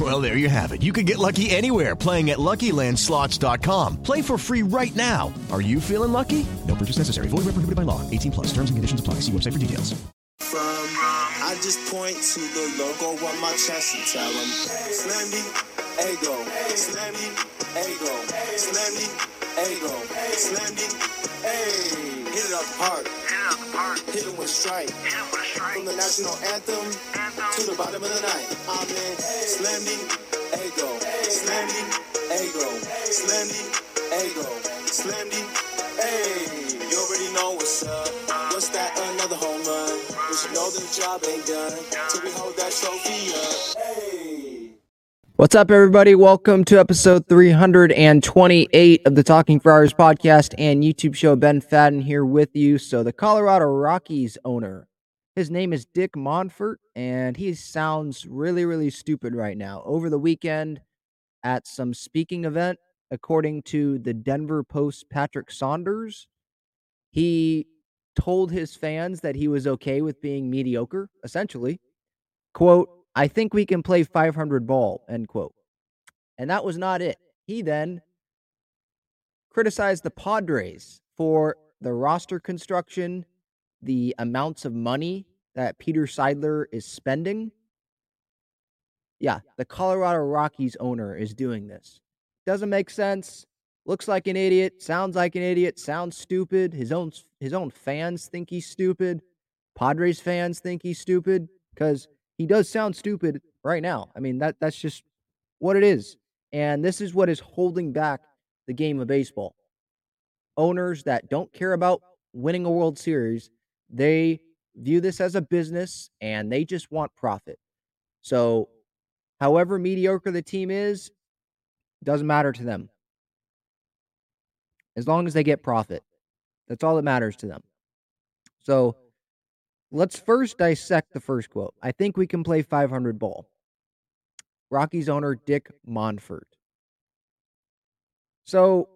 Well, there you have it. You can get lucky anywhere playing at LuckyLandSlots.com. Play for free right now. Are you feeling lucky? No purchase necessary. Void where prohibited by law. 18 plus. Terms and conditions apply. See website for details. From, I just point to the logo on my chest and tell them, Slammy, ego, Slammy, ego, Slammy, ego, Slammy, hey, hit it up hard, hit it with strike, from the national anthem to the bottom of the night. I'm in. Slammy, ego, Slammy, ego, Slammy, ego, Slammy, hey, you already know what's up. What's that? Another home run. We should know the job ain't done. Till we hold that trophy up. Hey. What's up, everybody? Welcome to episode 328 of the Talking Friars podcast and YouTube show. Ben Fadden here with you. So, the Colorado Rockies owner, his name is Dick Monfort, and he sounds really, really stupid right now. Over the weekend at some speaking event, according to the Denver Post Patrick Saunders, he told his fans that he was okay with being mediocre, essentially. Quote, I think we can play 500 ball, end quote. And that was not it. He then criticized the Padres for the roster construction, the amounts of money that Peter Seidler is spending. Yeah, the Colorado Rockies owner is doing this. Doesn't make sense. Looks like an idiot, sounds like an idiot, sounds stupid. His own his own fans think he's stupid. Padres fans think he's stupid cuz he does sound stupid right now. I mean, that that's just what it is. And this is what is holding back the game of baseball. Owners that don't care about winning a World Series, they view this as a business and they just want profit. So, however mediocre the team is, doesn't matter to them. As long as they get profit, that's all that matters to them. So, let's first dissect the first quote. I think we can play 500 ball. Rockies owner Dick Monfort. So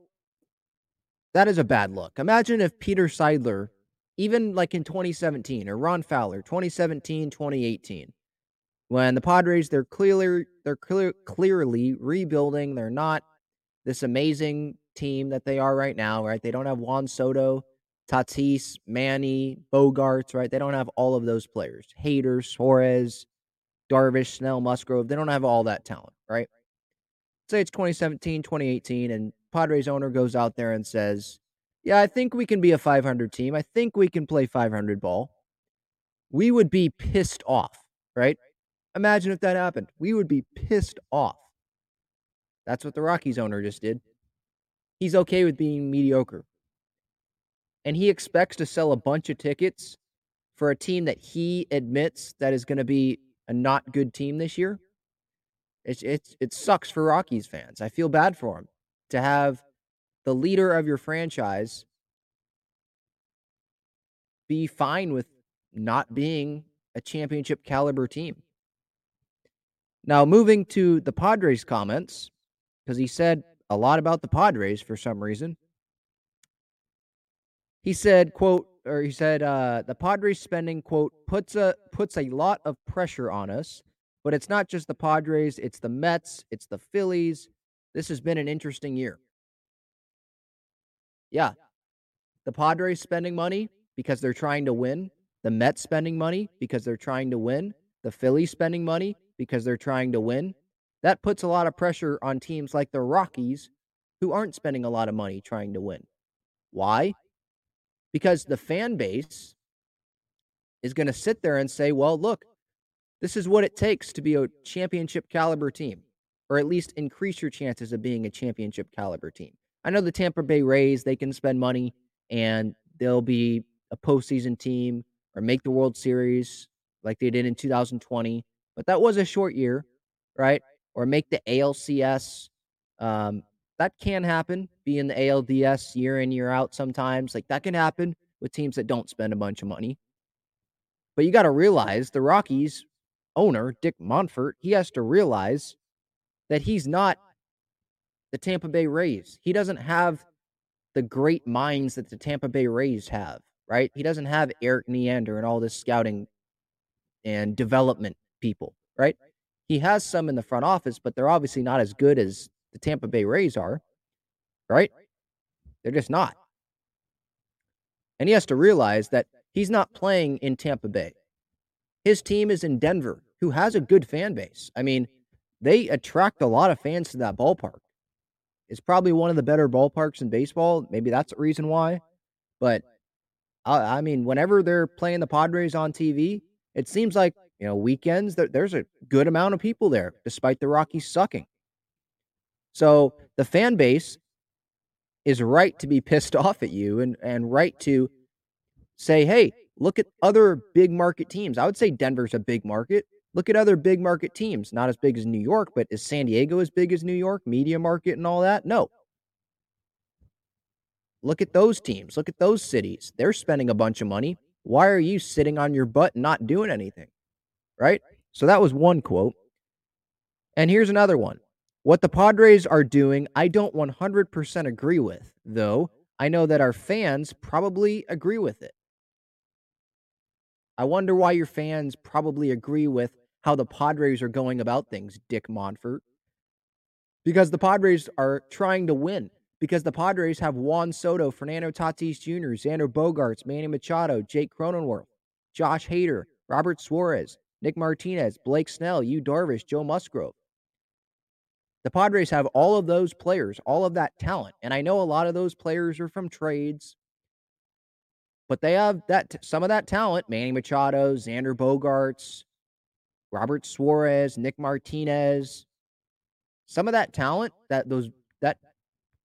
that is a bad look. Imagine if Peter Seidler, even like in 2017 or Ron Fowler, 2017, 2018, when the Padres they're clearly they're clear, clearly rebuilding. They're not this amazing team that they are right now, right? They don't have Juan Soto, Tatis, Manny, Bogaerts, right? They don't have all of those players. Hader, Suarez, Darvish, Snell, Musgrove. They don't have all that talent, right? Say it's 2017, 2018, and Padres owner goes out there and says, Yeah, I think we can be a 500 team. I think we can play 500 ball. We would be pissed off, right? Imagine if that happened. We would be pissed off. That's what the Rockies owner just did. He's okay with being mediocre. And he expects to sell a bunch of tickets for a team that he admits that is going to be a not good team this year. It's it's it sucks for Rockies fans. I feel bad for him to have the leader of your franchise be fine with not being a championship caliber team. Now, moving to the Padres comments, because he said a lot about the Padres for some reason. He said, quote, or he said, uh, the Padres spending, quote, puts a puts a lot of pressure on us, but it's not just the Padres, it's the Mets, it's the Phillies. This has been an interesting year. Yeah. The Padres spending money because they're trying to win. The Mets spending money because they're trying to win. The Phillies spending money because they're trying to win. That puts a lot of pressure on teams like the Rockies who aren't spending a lot of money trying to win. Why? Because the fan base is going to sit there and say, well, look, this is what it takes to be a championship caliber team, or at least increase your chances of being a championship caliber team. I know the Tampa Bay Rays, they can spend money and they'll be a postseason team or make the World Series like they did in 2020. But that was a short year, right? Or make the ALCS. Um, that can happen, be in the ALDS year in, year out sometimes. Like that can happen with teams that don't spend a bunch of money. But you got to realize the Rockies owner, Dick Monfort, he has to realize that he's not the Tampa Bay Rays. He doesn't have the great minds that the Tampa Bay Rays have, right? He doesn't have Erik Neander and all this scouting and development people, right? He has some in the front office, but they're obviously not as good as the Tampa Bay Rays are, right? They're just not. And he has to realize that he's not playing in Tampa Bay. His team is in Denver, who has a good fan base. I mean, they attract a lot of fans to that ballpark. It's probably one of the better ballparks in baseball. Maybe that's the reason why. But I, I mean, whenever they're playing the Padres on TV, it seems like you know weekends there, there's a good amount of people there, despite the Rockies sucking. So the fan base is right to be pissed off at you and and right to say, hey, look at other big market teams. I would say Denver's a big market. Look at other big market teams, not as big as New York, but is San Diego as big as New York, media market and all that? No. Look at those teams. Look at those cities. They're spending a bunch of money. Why are you sitting on your butt not doing anything? Right? So that was one quote. And here's another one. What the Padres are doing, I don't 100% agree with, though I know that our fans probably agree with it. I wonder why your fans probably agree with how the Padres are going about things, Dick Monfort. Because the Padres are trying to win. Because the Padres have Juan Soto, Fernando Tatis Jr., Xander Bogaerts, Manny Machado, Jake Cronenworth, Josh Hader, Robert Suarez, Nick Martinez, Blake Snell, Yu Darvish, Joe Musgrove. The Padres have all of those players, all of that talent. And I know a lot of those players are from trades, but they have that some of that talent, Manny Machado, Xander Bogaerts, Robert Suarez, Nick Martinez, some of that talent that those that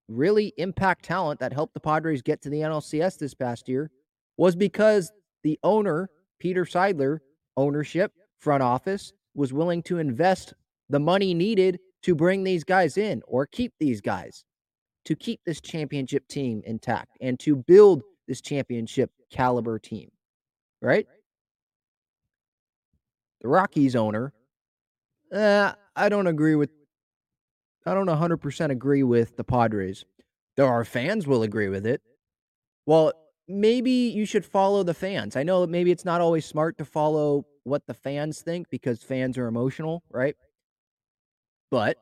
really impact talent that helped the Padres get to the NLCS this past year was because the owner, Peter Seidler, ownership, front office, was willing to invest the money needed to bring these guys in or keep these guys to keep this championship team intact and to build this championship caliber team. Right? the Rockies owner, uh, I don't agree with. I don't 100% agree with the Padres. There are fans will agree with it. Well, maybe you should follow the fans. I know maybe it's not always smart to follow what the fans think because fans are emotional, right? But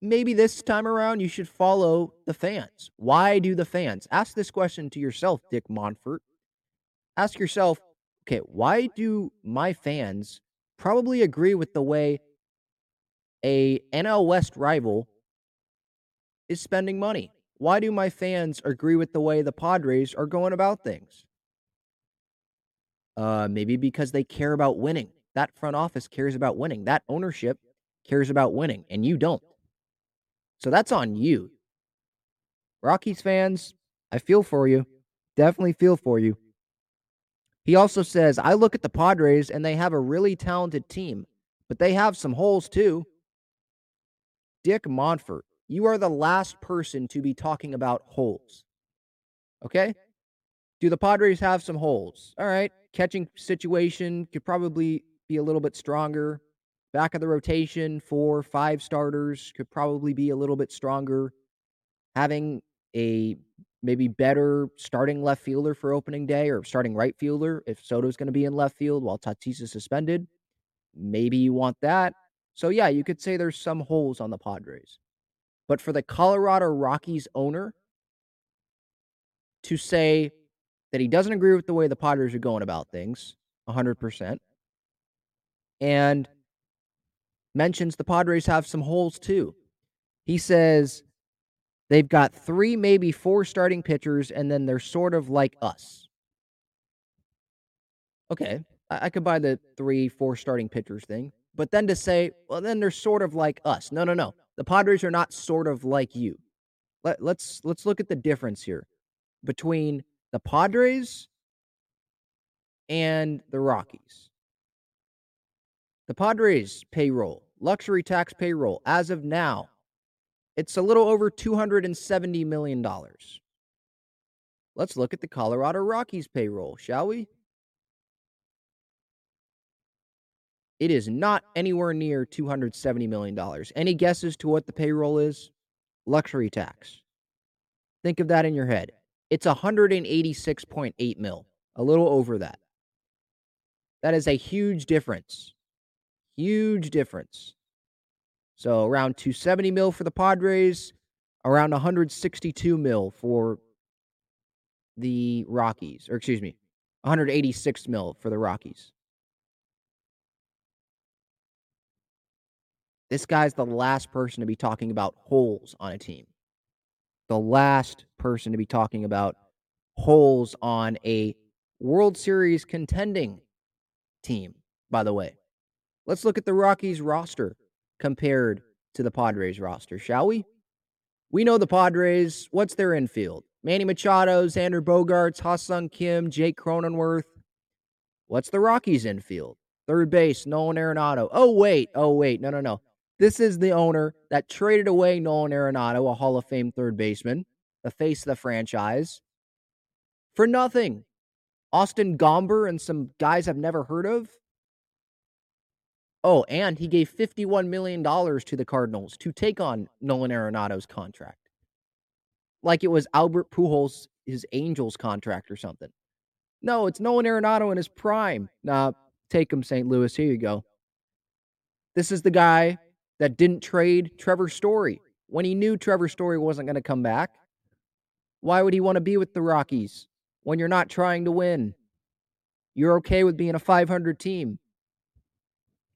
maybe this time around you should follow the fans. Why do the fans? Ask this question to yourself, Dick Monfort. Ask yourself, okay, why do my fans probably agree with the way a NL West rival is spending money? Why do my fans agree with the way the Padres are going about things? Uh, maybe because they care about winning. That front office cares about winning. That ownership cares about winning, and you don't. So that's on you. Rockies fans, I feel for you. Definitely feel for you. He also says, I look at the Padres and they have a really talented team, but they have some holes too. Dick Monfort, you are the last person to be talking about holes. Okay? Do the Padres have some holes? All right. Catching situation could probably be a little bit stronger. Back of the rotation, four, five starters could probably be a little bit stronger. Having a maybe better starting left fielder for opening day or starting right fielder if Soto's going to be in left field while Tatis is suspended. Maybe you want that. So, yeah, you could say there's some holes on the Padres. But for the Colorado Rockies owner to say that he doesn't agree with the way the Padres are going about things 100%, and mentions the Padres have some holes too. He says they've got three, maybe four starting pitchers, and then they're sort of like us. Okay, I, I could buy the three, four starting pitchers thing. But then to say, well, then they're sort of like us. No, no, no. The Padres are not sort of like you. Let, let's let's look at the difference here between the Padres and the Rockies. The Padres payroll, luxury tax payroll, as of now, it's a little over $270 million. Let's look at the Colorado Rockies payroll, shall we? It is not anywhere near $270 million. Any guesses to what the payroll is? Luxury tax. Think of that in your head. It's 186.8 mil, a little over that. That is a huge difference. Huge difference. So around 270 mil for the Padres, around 162 mil for the Rockies, or excuse me, 186 mil for the Rockies. This guy's the last person to be talking about holes on a team the last person to be talking about holes on a World Series contending team, by the way. Let's look at the Rockies roster compared to the Padres roster, shall we? We know the Padres. What's their infield? Manny Machado, Xander Bogaerts, Ha-Seong Kim, Jake Cronenworth. What's the Rockies infield? Third base, Nolan Arenado. Oh, wait. Oh, wait. No, no, no. This is the owner that traded away Nolan Arenado, a Hall of Fame third baseman, the face of the franchise, for nothing. Austin Gomber and some guys I've never heard of. Oh, and he gave $51 million to the Cardinals to take on Nolan Arenado's contract. Like it was Albert Pujols, his Angels contract or something. No, it's Nolan Arenado in his prime. Nah, take him, St. Louis. Here you go. This is the guy that didn't trade Trevor Story when he knew Trevor Story wasn't going to come back. Why would he want to be with the Rockies when you're not trying to win? You're okay with being a 500 team.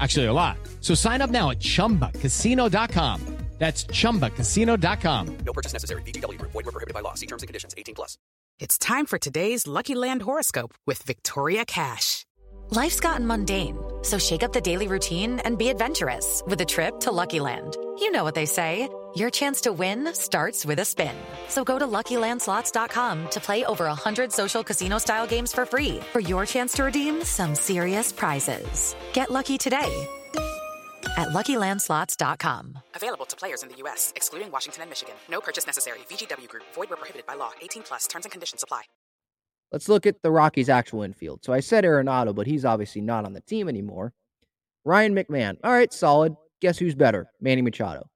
Actually, a lot. So sign up now at chumbacasino.com. That's ChumbaCasino.com. No purchase necessary. VGW. Void were prohibited by law. See terms and conditions. 18 plus. It's time for today's Lucky Land horoscope with Victoria Cash. Life's gotten mundane, so shake up the daily routine and be adventurous with a trip to Lucky Land. You know what they say. Your chance to win starts with a spin. So go to LuckyLandSlots.com to play over 100 social casino-style games for free for your chance to redeem some serious prizes. Get lucky today at LuckyLandSlots.com. Available to players in the U.S., excluding Washington and Michigan. No purchase necessary. VGW Group. Void where prohibited by law. 18 plus. Terms and conditions apply. Let's look at the Rockies' actual infield. So I said Arenado, but he's obviously not on the team anymore. Ryan McMahon. All right, solid. Guess who's better? Manny Machado.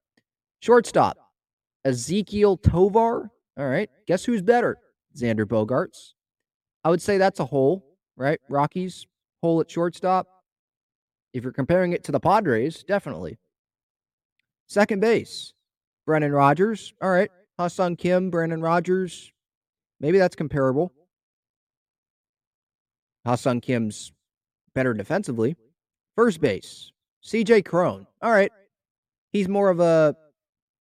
Shortstop. Ezequiel Tovar. All right. Guess who's better? Xander Bogaerts. I would say that's a hole, right? Rockies, hole at shortstop. If you're comparing it to the Padres, definitely. Second base, Brendan Rodgers. All right. Ha-Seong Kim, Brendan Rodgers. Maybe that's comparable. Ha-Seong Kim's better defensively. First base, CJ Cron. All right. He's more of a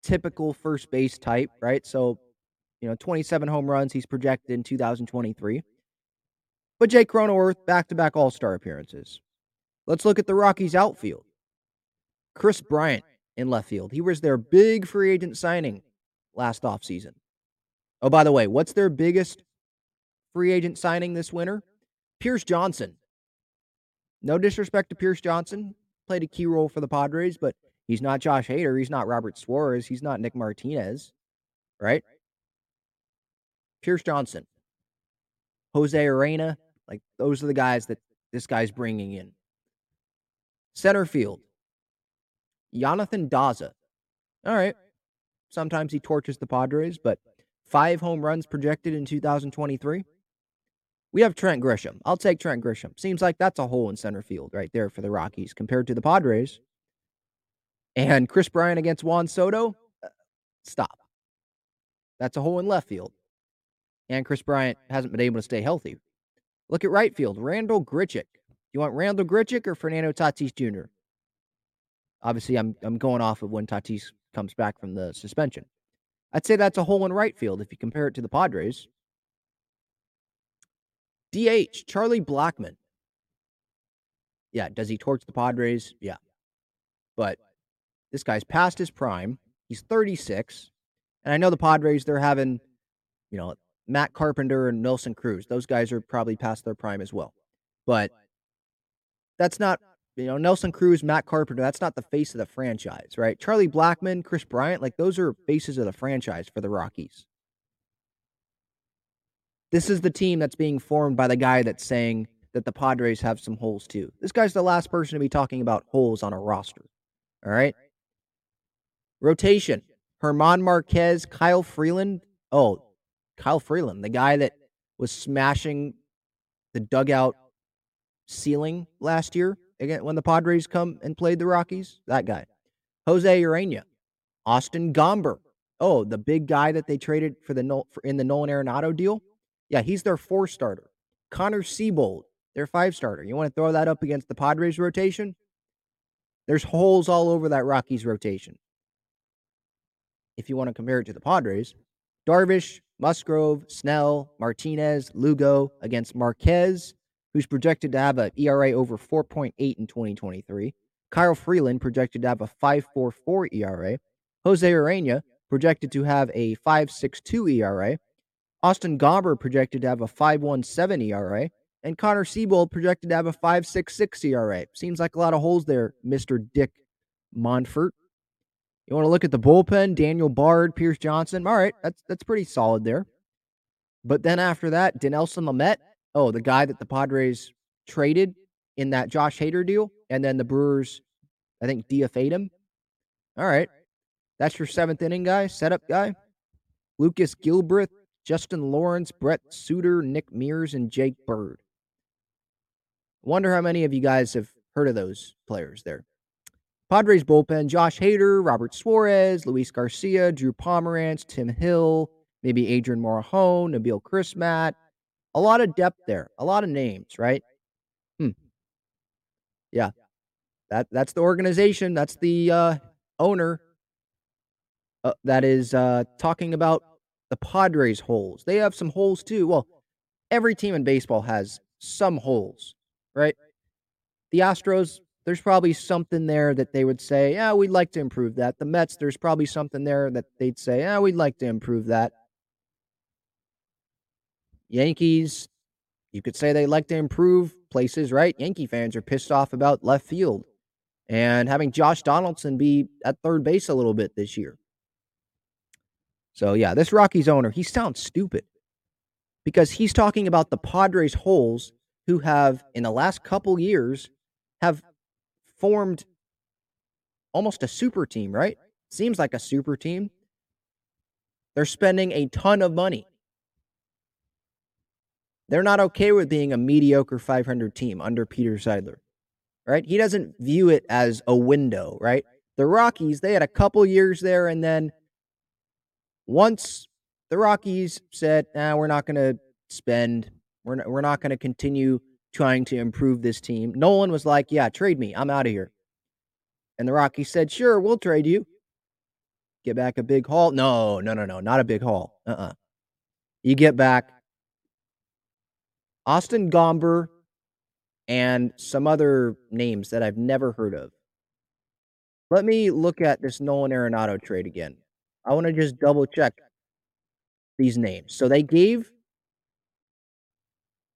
typical first base type, right? So, you know, 27 home runs he's projected in 2023. But Jake Cronenworth, back to back All Star appearances. Let's look at the Rockies outfield. Kris Bryant in left field. He was their big free agent signing last offseason. Oh, by the way, what's their biggest free agent signing this winter? Pierce Johnson. No disrespect to Pierce Johnson, played a key role for the Padres, but he's not Josh Hader. He's not Robert Suarez. He's not Nick Martinez, right? Pierce Johnson, Jose Urena. like those are the guys that this guy's bringing in. Center field, Jonathan Daza. All right. Sometimes he torches the Padres, but five home runs projected in 2023. We have Trent Grisham. I'll take Trent Grisham. Seems like that's a hole in center field right there for the Rockies compared to the Padres. And Kris Bryant against Juan Soto, uh, stop. That's a hole in left field. And Kris Bryant hasn't been able to stay healthy. Look at right field. Randall Grichuk. You want Randall Grichuk or Fernando Tatis Jr.? Obviously, I'm I'm going off of when Tatis comes back from the suspension. I'd say that's a hole in right field if you compare it to the Padres. DH, Charlie Blackmon. Yeah, does he torch the Padres? Yeah. But this guy's past his prime. He's 36. And I know the Padres, they're having, you know, Matt Carpenter and Nelson Cruz. Those guys are probably past their prime as well. But that's not, you know, Nelson Cruz, Matt Carpenter, that's not the face of the franchise, right? Charlie Blackmon, Kris Bryant, like those are faces of the franchise for the Rockies. This is the team that's being formed by the guy that's saying that the Padres have some holes too. This guy's the last person to be talking about holes on a roster. All right. Rotation Germán Marquez, Kyle Freeland. Oh, Kyle Freeland, the guy that was smashing the dugout ceiling last year again when the Padres come and played the Rockies. That guy. Jose Urena, Austin Gomber. Oh, the big guy that they traded for the for, in the Nolan Arenado deal. Yeah, he's their four starter. Connor Seabold, their five starter. You want to throw that up against the Padres rotation? There's holes all over that Rockies rotation. If you want to compare it to the Padres, Darvish, Musgrove, Snell, Martinez, Lugo against Marquez, who's projected to have an ERA over 4.8 in 2023. Kyle Freeland projected to have a 5.44 ERA. Jose Urena projected to have a 5.62 ERA. Austin Gomber projected to have a 5.17 ERA, and Connor Seabold projected to have a 5.66 ERA. Seems like a lot of holes there, Mister Dick Monfort. You want to look at the bullpen? Daniel Bard, Pierce Johnson. All right, that's that's pretty solid there. But then after that, Dinelson Lamet. Oh, the guy that the Padres traded in that Josh Hader deal, and then the Brewers, I think, DFA'd him. All right, that's your seventh inning guy, setup guy. Lucas Gilbreth, Justin Lawrence, Brent Suter, Nick Mears, and Jake Bird. Wonder how many of you guys have heard of those players there. Padres bullpen, Josh Hader, Robert Suarez, Luis Garcia, Drew Pomeranz, Tim Hill, maybe Adrian Morejon, Nabil Crismatt. A lot of depth there, a lot of names, right? Hmm. Yeah. That that's the organization, that's the uh, owner uh, that is uh, talking about the Padres holes. They have some holes too. Well, every team in baseball has some holes, right? The Astros, there's probably something there that they would say, yeah, we'd like to improve that. The Mets, there's probably something there that they'd say, yeah, we'd like to improve that. Yankees, you could say they like to improve places, right? Yankee fans are pissed off about left field and having Josh Donaldson be at third base a little bit this year. So yeah, this Rockies owner, he sounds stupid because he's talking about the Padres holes who have in the last couple years have formed almost a super team, right? Seems like a super team. They're spending a ton of money. They're not okay with being a mediocre 500 team under Peter Seidler, right? He doesn't view it as a window, right? The Rockies, they had a couple years there and then once the Rockies said, nah, we're not going to spend, we're not, we're not going to continue trying to improve this team. Nolan was like, "Yeah, trade me. I'm out of here." And the Rockies said, "Sure, we'll trade you. Get back a big haul." No, no, no, no, not a big haul. Uh-uh. You get back Austin Gomber and some other names that I've never heard of. Let me look at this Nolan Arenado trade again. I want to just double check these names. So they gave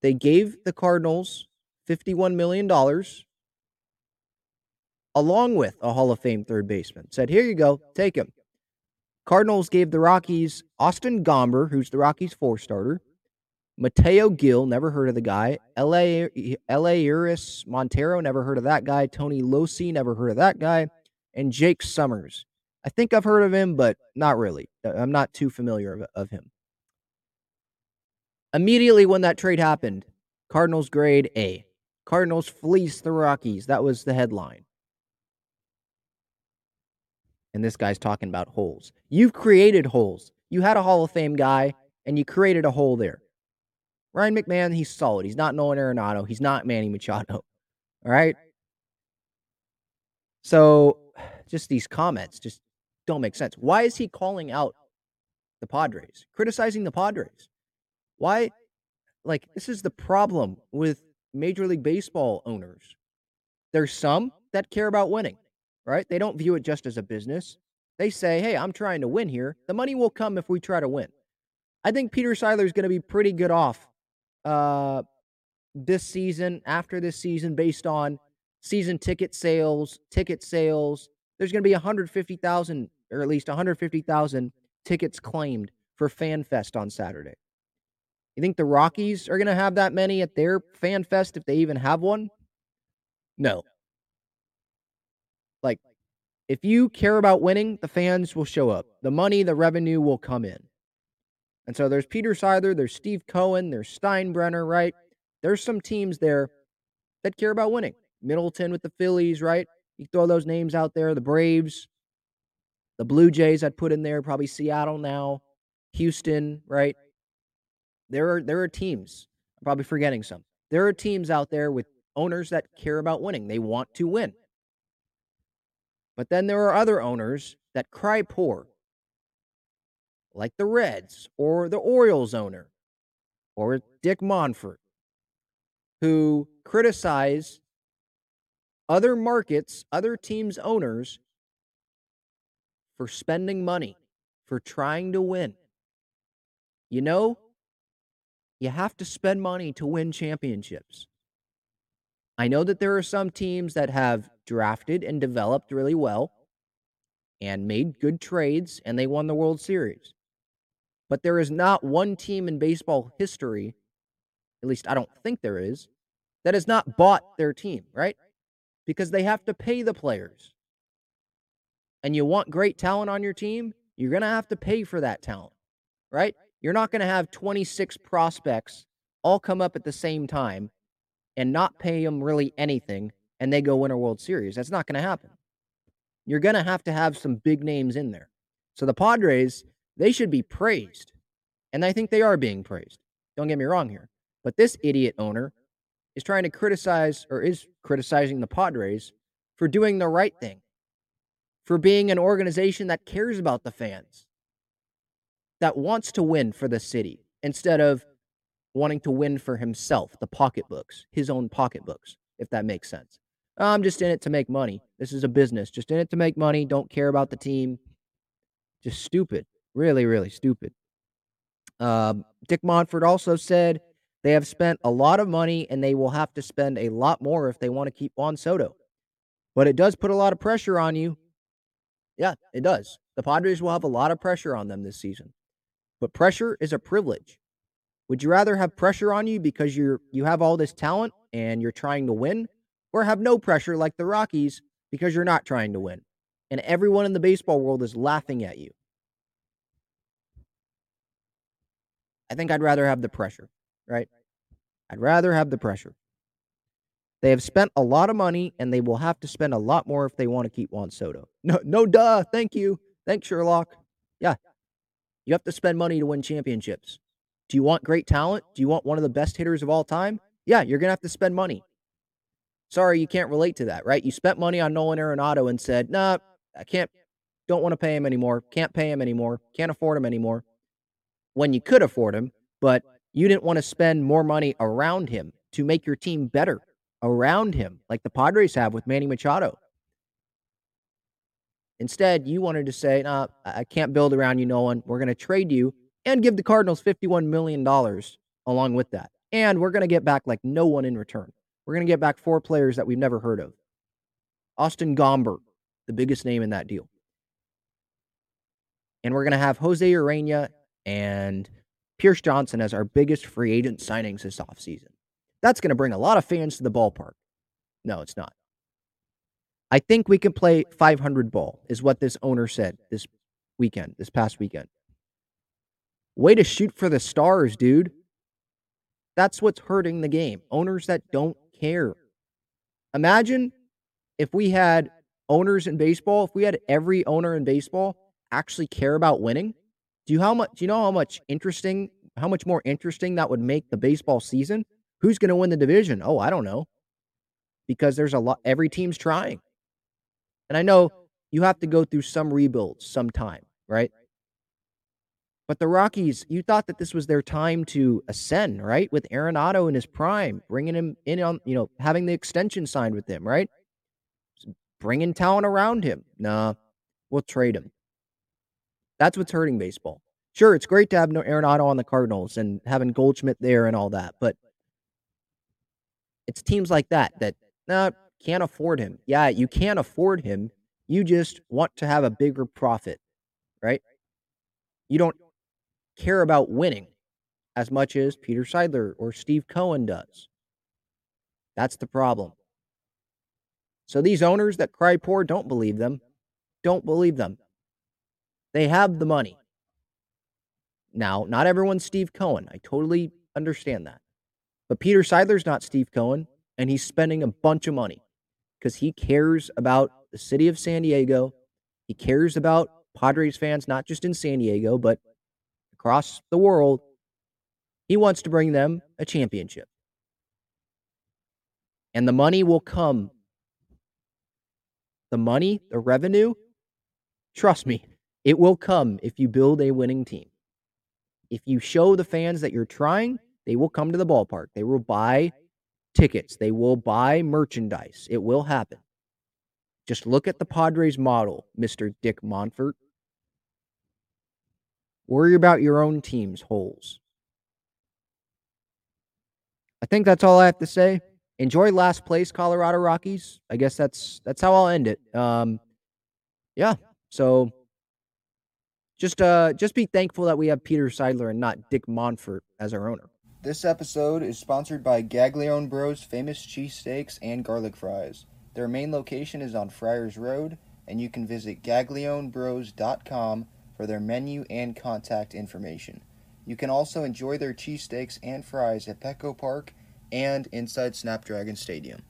they gave the Cardinals $51 million along with a Hall of Fame third baseman. Said, "Here you go, take him." Cardinals gave the Rockies Austin Gomber, who's the Rockies four starter, Mateo Gil, never heard of the guy. L.A. Elehuris Montero, never heard of that guy. Tony Locey, never heard of that guy. And Jake Sommers. I think I've heard of him, but not really. I'm not too familiar of, of him. Immediately when that trade happened, Cardinals grade A. Cardinals fleece the Rockies. That was the headline. And this guy's talking about holes. You've created holes. You had a Hall of Fame guy, and you created a hole there. Ryan McMahon, he's solid. He's not Nolan Arenado. He's not Manny Machado. All right. So just these comments just don't make sense. Why is he calling out the Padres, criticizing the Padres? Why? Like, this is the problem with Major League Baseball owners. There's some that care about winning, right? They don't view it just as a business. They say, hey, I'm trying to win here. The money will come if we try to win. I think Peter Seidler is going to be pretty good off uh, this season, after this season, based on season ticket sales, ticket sales. There's going to be 150,000 or at least 150,000 tickets claimed for FanFest on Saturday. You think the Rockies are going to have that many at their FanFest if they even have one? No. Like, if you care about winning, the fans will show up. The money, the revenue will come in. And so there's Peter Seidler, there's Steve Cohen, there's Steinbrenner, right? There's some teams there that care about winning. Middleton with the Phillies, right? You throw those names out there, the Braves, the Blue Jays I'd put in there, probably Seattle now, Houston, right? There are there are teams. I'm probably forgetting some. There are teams out there with owners that care about winning. They want to win. But then there are other owners that cry poor like the Reds or the Orioles owner or Dick Monfort, who criticize other markets, other teams' owners for spending money, for trying to win. You know, you have to spend money to win championships. I know that there are some teams that have drafted and developed really well and made good trades and they won the World Series. But there is not one team in baseball history, at least I don't think there is, that has not bought their team, right? Because they have to pay the players. And you want great talent on your team, you're going to have to pay for that talent, right? You're not going to have 26 prospects all come up at the same time and not pay them really anything and they go win a World Series. That's not going to happen. You're going to have to have some big names in there. So the Padres they should be praised. And I think they are being praised. Don't get me wrong here. But this idiot owner is trying to criticize or is criticizing the Padres for doing the right thing, for being an organization that cares about the fans, that wants to win for the city instead of wanting to win for himself, the pocketbooks, his own pocketbooks, if that makes sense. I'm just in it to make money. This is a business, just in it to make money. Don't care about the team. Just stupid. Really, really stupid. Um, Dick Monfort also said they have spent a lot of money and they will have to spend a lot more if they want to keep Juan Soto. But it does put a lot of pressure on you. Yeah, it does. The Padres will have a lot of pressure on them this season. But pressure is a privilege. Would you rather have pressure on you because you're you have all this talent and you're trying to win or have no pressure like the Rockies because you're not trying to win? And everyone in the baseball world is laughing at you. I think I'd rather have the pressure, right? I'd rather have the pressure. They have spent a lot of money and they will have to spend a lot more if they want to keep Juan Soto. No, no, duh. Thank you. Thanks, Sherlock. Yeah. You have to spend money to win championships. Do you want great talent? Do you want one of the best hitters of all time? Yeah, you're going to have to spend money. Sorry, you can't relate to that, right? You spent money on Nolan Arenado and said, nah, I can't, don't want to pay him anymore. Can't pay him anymore. Can't afford him anymore. When you could afford him, but you didn't want to spend more money around him to make your team better around him, like the Padres have with Manny Machado. Instead, you wanted to say, nah, I can't build around you, Nolan. We're going to trade you and give the Cardinals $51 million along with that. And we're going to get back like no one in return. We're going to get back four players that we've never heard of. Austin Gomber, the biggest name in that deal. And we're going to have Jose Urena and Pierce Johnson as our biggest free agent signings this offseason. That's going to bring a lot of fans to the ballpark. No, it's not. I think we can play 500 ball, is what this owner said this weekend, this past weekend. Way to shoot for the stars, dude. That's what's hurting the game. Owners that don't care. Imagine if we had owners in baseball, if we had every owner in baseball actually care about winning. Do you how much do you know how much interesting how much more interesting that would make the baseball season? Who's going to win the division? Oh, I don't know. Because there's a lot every team's trying. And I know you have to go through some rebuilds sometime, right? But the Rockies, you thought that this was their time to ascend, right? With Arenado in his prime, bringing him in on, you know, having the extension signed with him, right? Bringing talent around him. Nah, we'll trade him. That's what's hurting baseball. Sure, it's great to have Arenado on the Cardinals and having Goldschmidt there and all that, but it's teams like that that nah, can't afford him. Yeah, you can't afford him. You just want to have a bigger profit, right? You don't care about winning as much as Peter Seidler or Steve Cohen does. That's the problem. So these owners that cry poor don't believe them. Don't believe them. They have the money. Now, not everyone's Steve Cohen. I totally understand that. But Peter Seidler's not Steve Cohen, and he's spending a bunch of money because he cares about the city of San Diego. He cares about Padres fans, not just in San Diego, but across the world. He wants to bring them a championship. And the money will come. The money, the revenue, trust me, it will come if you build a winning team. If you show the fans that you're trying, they will come to the ballpark. They will buy tickets. They will buy merchandise. It will happen. Just look at the Padres model, Mr. Dick Monfort. Worry about your own team's holes. I think that's all I have to say. Enjoy last place, Colorado Rockies. I guess that's that's how I'll end it. Um, yeah. So just uh just be thankful that we have Peter Seidler and not Dick Monfort as our owner. This episode is sponsored by Gaglione Bros famous cheesesteaks and garlic fries. Their main location is on Friars Road, and you can visit gaglionebros.com for their menu and contact information. You can also enjoy their cheesesteaks and fries at Petco Park and inside Snapdragon Stadium.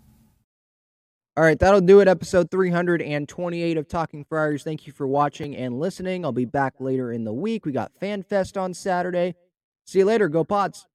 All right, that'll do it. Episode 328 of Talking Friars. Thank you for watching and listening. I'll be back later in the week. We got FanFest on Saturday. See you later. Go Pods.